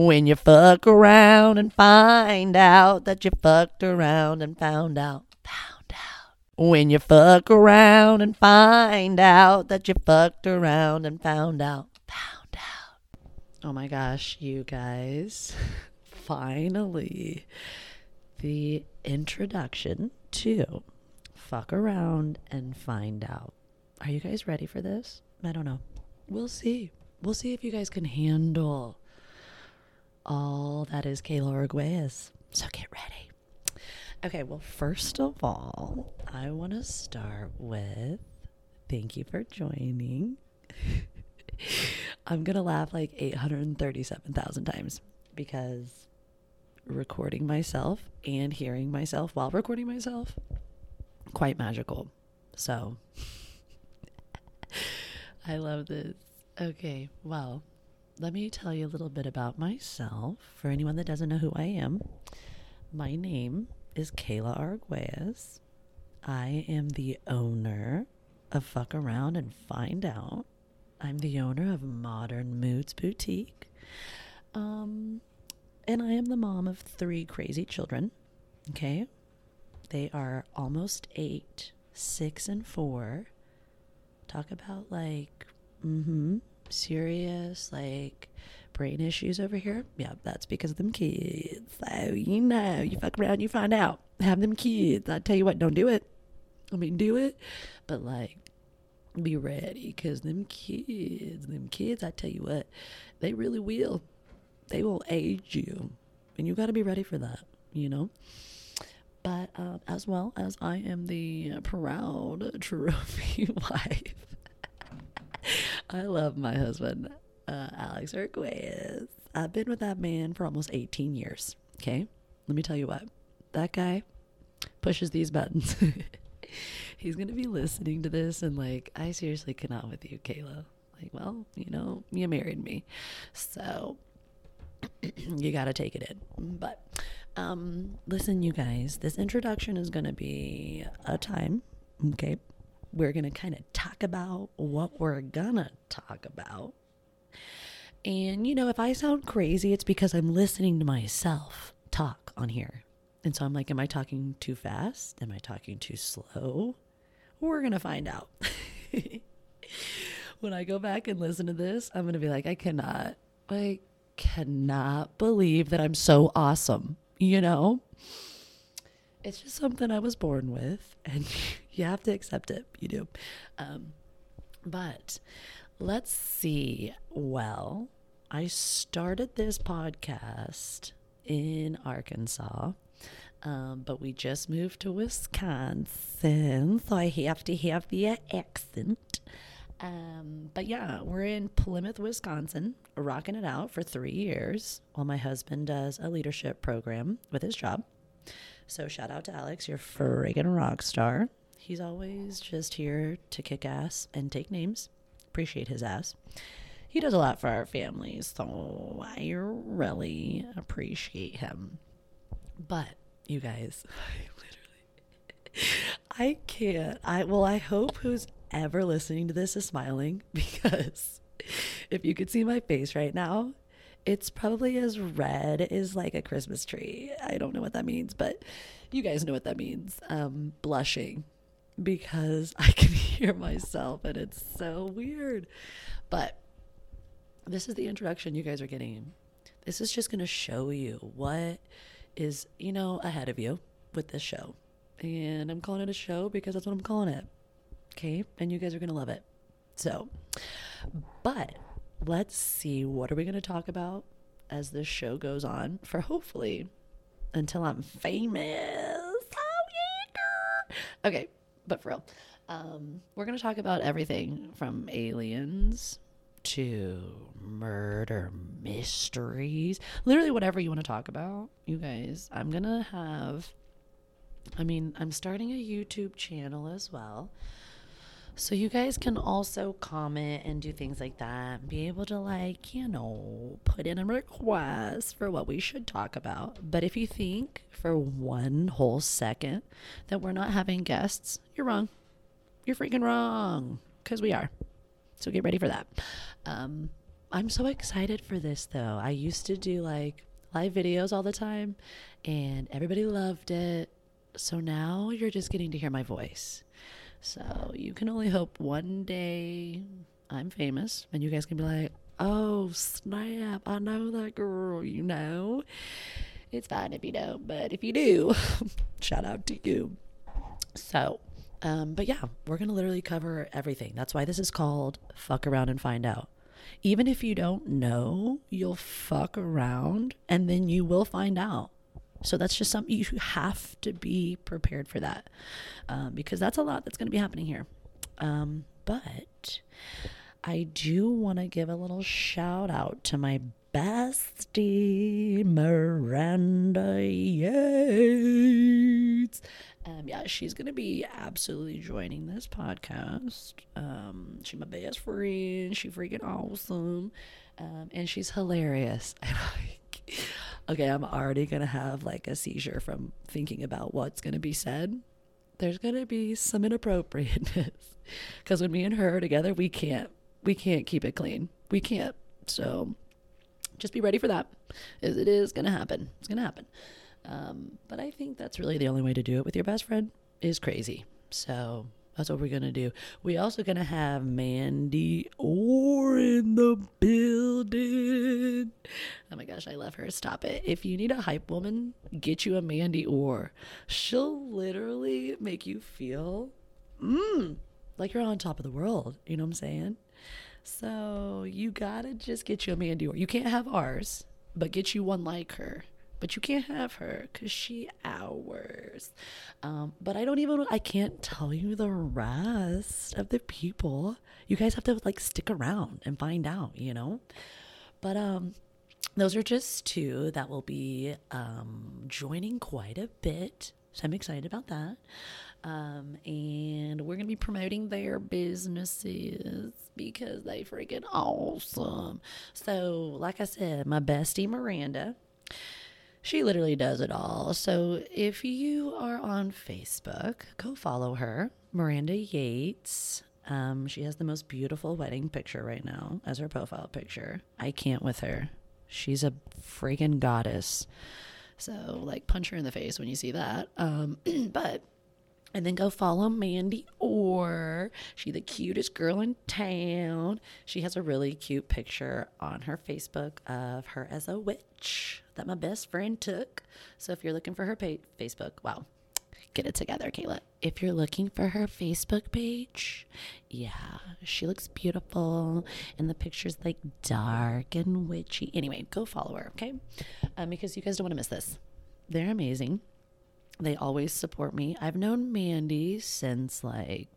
When you fuck around and find out that you fucked around and found out, found out. When you fuck around and find out that you fucked around and found out, found out. Oh my gosh, you guys. Finally, the introduction to fuck around and find out. Are you guys ready for this? I don't know. We'll see. We'll see if you guys can handle all that is Kayla Arguez. So get ready. Okay, well, first of all, I want to start with thank you for joining. I'm going to laugh like 837,000 times because recording myself and hearing myself while recording myself quite magical. So I love this. Okay, well, let me tell you a little bit about myself. For anyone that doesn't know who I am, my name is Kayla Arguez. I am the owner of Fuck Around and Find Out. I'm the owner of Modern Moods Boutique. Um, and I am the mom of three crazy children. Okay. They are almost eight, six, and four. Talk about like, mm hmm, serious, like brain issues over here. Yeah, that's because of them kids. So, you know, you fuck around, you find out. Have them kids. I tell you what, don't do it. I mean, do it, but like, be ready because them kids, them kids, I tell you what, they really will. They will age you. And you got to be ready for that, you know? But um, as well as I am the proud trophy wife I love my husband, uh, Alex Arguez. I've been with that man for almost 18 years. Okay. Let me tell you what, that guy pushes these buttons. He's going to be listening to this and, like, I seriously cannot with you, Kayla. Like, well, you know, you married me. So you got to take it in. But um, listen, you guys, this introduction is going to be a time. Okay we're going to kind of talk about what we're going to talk about. And, you know, if I sound crazy, it's because I'm listening to myself talk on here. And so I'm like, am I talking too fast? Am I talking too slow? We're going to find out. when I go back and listen to this, I'm going to be like, I cannot, I cannot believe that I'm so awesome, you know? It's just something I was born with, and you have to accept it. You do. Um, but let's see. Well, I started this podcast in Arkansas, um, but we just moved to Wisconsin, so I have to have the accent. Um, but yeah, we're in Plymouth, Wisconsin, rocking it out for three years while my husband does a leadership program with his job. So shout out to Alex, you're friggin' rock star. He's always just here to kick ass and take names. Appreciate his ass. He does a lot for our families, so I really appreciate him. But you guys, I literally I can't. I well, I hope who's ever listening to this is smiling because if you could see my face right now, it's probably as red as like a Christmas tree. I don't know what that means, but you guys know what that means. Um, blushing because I can hear myself and it's so weird. But this is the introduction you guys are getting. This is just going to show you what is, you know, ahead of you with this show. And I'm calling it a show because that's what I'm calling it. Okay? And you guys are going to love it. So, but let's see what are we going to talk about as this show goes on for hopefully until I'm famous. Oh yeah. Okay, but for real. Um, we're going to talk about everything from aliens to murder mysteries. Literally whatever you want to talk about, you guys. I'm going to have I mean, I'm starting a YouTube channel as well. So you guys can also comment and do things like that. Be able to like, you know, put in a request for what we should talk about. But if you think for one whole second that we're not having guests, you're wrong. You're freaking wrong. Because we are. So get ready for that. Um, I'm so excited for this though. I used to do like live videos all the time and everybody loved it. So now you're just getting to hear my voice. So you can only hope one day I'm famous and you guys can be like, oh, snap, I know that girl, you know. It's fine if you don't, but if you do, shout out to you. So, um, but yeah, we're going to literally cover everything. That's why this is called Fuck Around and Find Out. Even if you don't know, you'll fuck around and then you will find out. So that's just something you have to be prepared for that um, because that's a lot that's going to be happening here. Um, but I do want to give a little shout out to my bestie, Miranda Yates. Um, yeah, she's going to be absolutely joining this podcast. Um, she's my best friend. She's freaking awesome. Um, and she's hilarious. okay, I'm already going to have like a seizure from thinking about what's going to be said. There's going to be some inappropriateness because when me and her are together, we can't we can't keep it clean. We can't. So just be ready for that. As it is going to happen. It's going to happen. Um, but I think that's really the only way to do it with your best friend is crazy. So that's what we're gonna do. We also gonna have Mandy Orr in the. Oh my gosh, I love her. Stop it. If you need a hype woman, get you a Mandy Orr. She'll literally make you feel mm, like you're on top of the world. You know what I'm saying? So you gotta just get you a Mandy Orr. You can't have ours, but get you one like her but you can't have her because she ours. Um, but I don't even, I can't tell you the rest of the people. You guys have to like stick around and find out, you know? But um, those are just two that will be um, joining quite a bit. So I'm excited about that. Um, and we're going to be promoting their businesses because they freaking awesome. So, like I said, my bestie Miranda she literally does it all. So if you are on Facebook, go follow her, Miranda Yates. Um, she has the most beautiful wedding picture right now as her profile picture. I can't with her. She's a freaking goddess. So, like, punch her in the face when you see that. Um, but and then go follow Mandy Orr. She the cutest girl in town. She has a really cute picture on her Facebook of her as a witch that my best friend took. So if you're looking for her pa- Facebook, wow, get it together, Kayla. If you're looking for her Facebook page, yeah, she looks beautiful, and the picture's like dark and witchy. Anyway, go follow her, okay? Um, because you guys don't want to miss this. They're amazing. They always support me. I've known Mandy since like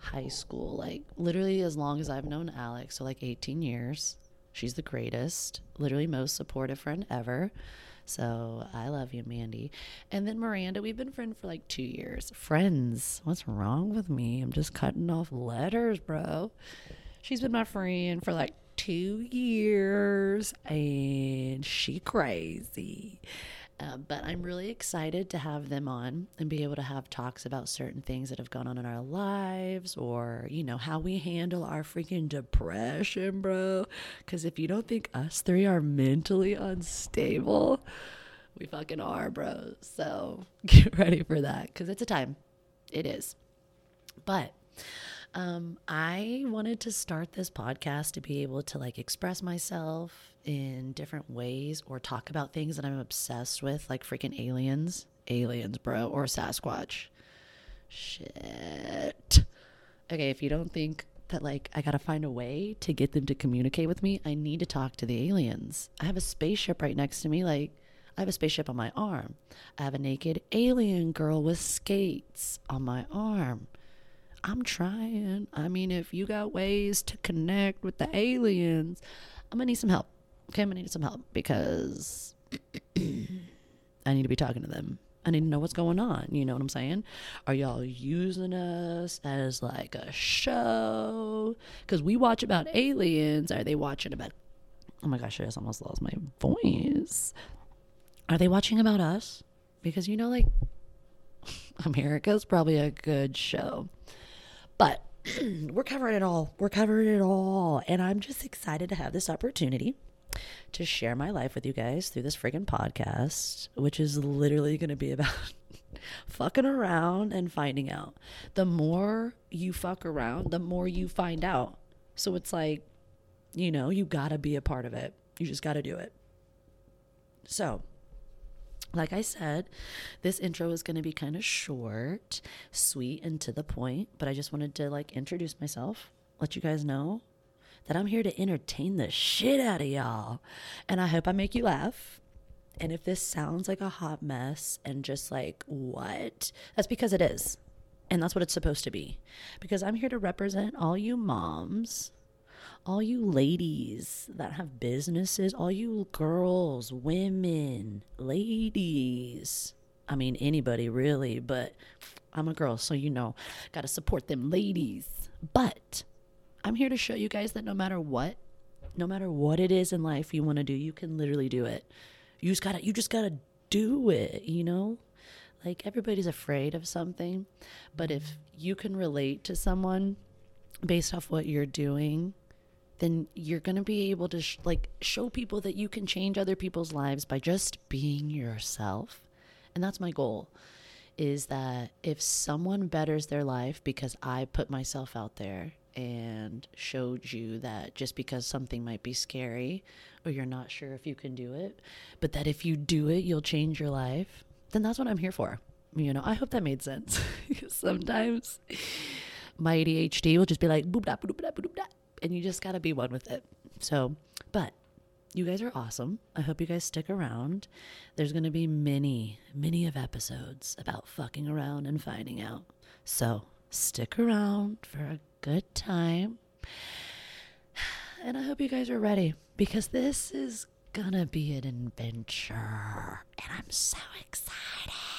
high school, like literally as long as I've known Alex, so like 18 years. She's the greatest, literally most supportive friend ever. So I love you, Mandy. And then Miranda, we've been friends for like two years. Friends. What's wrong with me? I'm just cutting off letters, bro. She's been my friend for like two years and she crazy. Uh, but I'm really excited to have them on and be able to have talks about certain things that have gone on in our lives or, you know, how we handle our freaking depression, bro. Because if you don't think us three are mentally unstable, we fucking are, bro. So get ready for that because it's a time. It is. But um, I wanted to start this podcast to be able to like express myself in different ways or talk about things that I'm obsessed with, like freaking aliens, aliens, bro, or Sasquatch. Shit. Okay, if you don't think that like I gotta find a way to get them to communicate with me, I need to talk to the aliens. I have a spaceship right next to me, like I have a spaceship on my arm. I have a naked alien girl with skates on my arm. I'm trying. I mean, if you got ways to connect with the aliens, I'm gonna need some help. Okay, I'm gonna need some help because I need to be talking to them. I need to know what's going on. You know what I'm saying? Are y'all using us as like a show? Because we watch about aliens. Are they watching about? Oh my gosh, I just almost lost my voice. Are they watching about us? Because you know, like America's probably a good show. But we're covering it all. We're covering it all. And I'm just excited to have this opportunity to share my life with you guys through this friggin' podcast, which is literally going to be about fucking around and finding out. The more you fuck around, the more you find out. So it's like, you know, you gotta be a part of it. You just gotta do it. So, like I said, this intro is going to be kind of short, sweet, and to the point, but I just wanted to like introduce myself, let you guys know that I'm here to entertain the shit out of y'all. And I hope I make you laugh. And if this sounds like a hot mess and just like, what? That's because it is. And that's what it's supposed to be. Because I'm here to represent all you moms, all you ladies that have businesses, all you girls, women, ladies. I mean, anybody really, but I'm a girl, so you know, gotta support them ladies. But I'm here to show you guys that no matter what, no matter what it is in life you wanna do, you can literally do it. You just gotta you just gotta do it, you know? Like everybody's afraid of something, but if you can relate to someone based off what you're doing, then you're going to be able to sh- like show people that you can change other people's lives by just being yourself. And that's my goal is that if someone betters their life because I put myself out there and showed you that just because something might be scary or you're not sure if you can do it, but that if you do it, you'll change your life, then that's what I'm here for. You know, I hope that made sense. Sometimes my ADHD will just be like, boop, da, boop, da, boop, da, and you just got to be one with it. So, but you guys are awesome. I hope you guys stick around. There's going to be many, many of episodes about fucking around and finding out. So, stick around for a good time. And I hope you guys are ready because this is gonna be an adventure. And I'm so excited.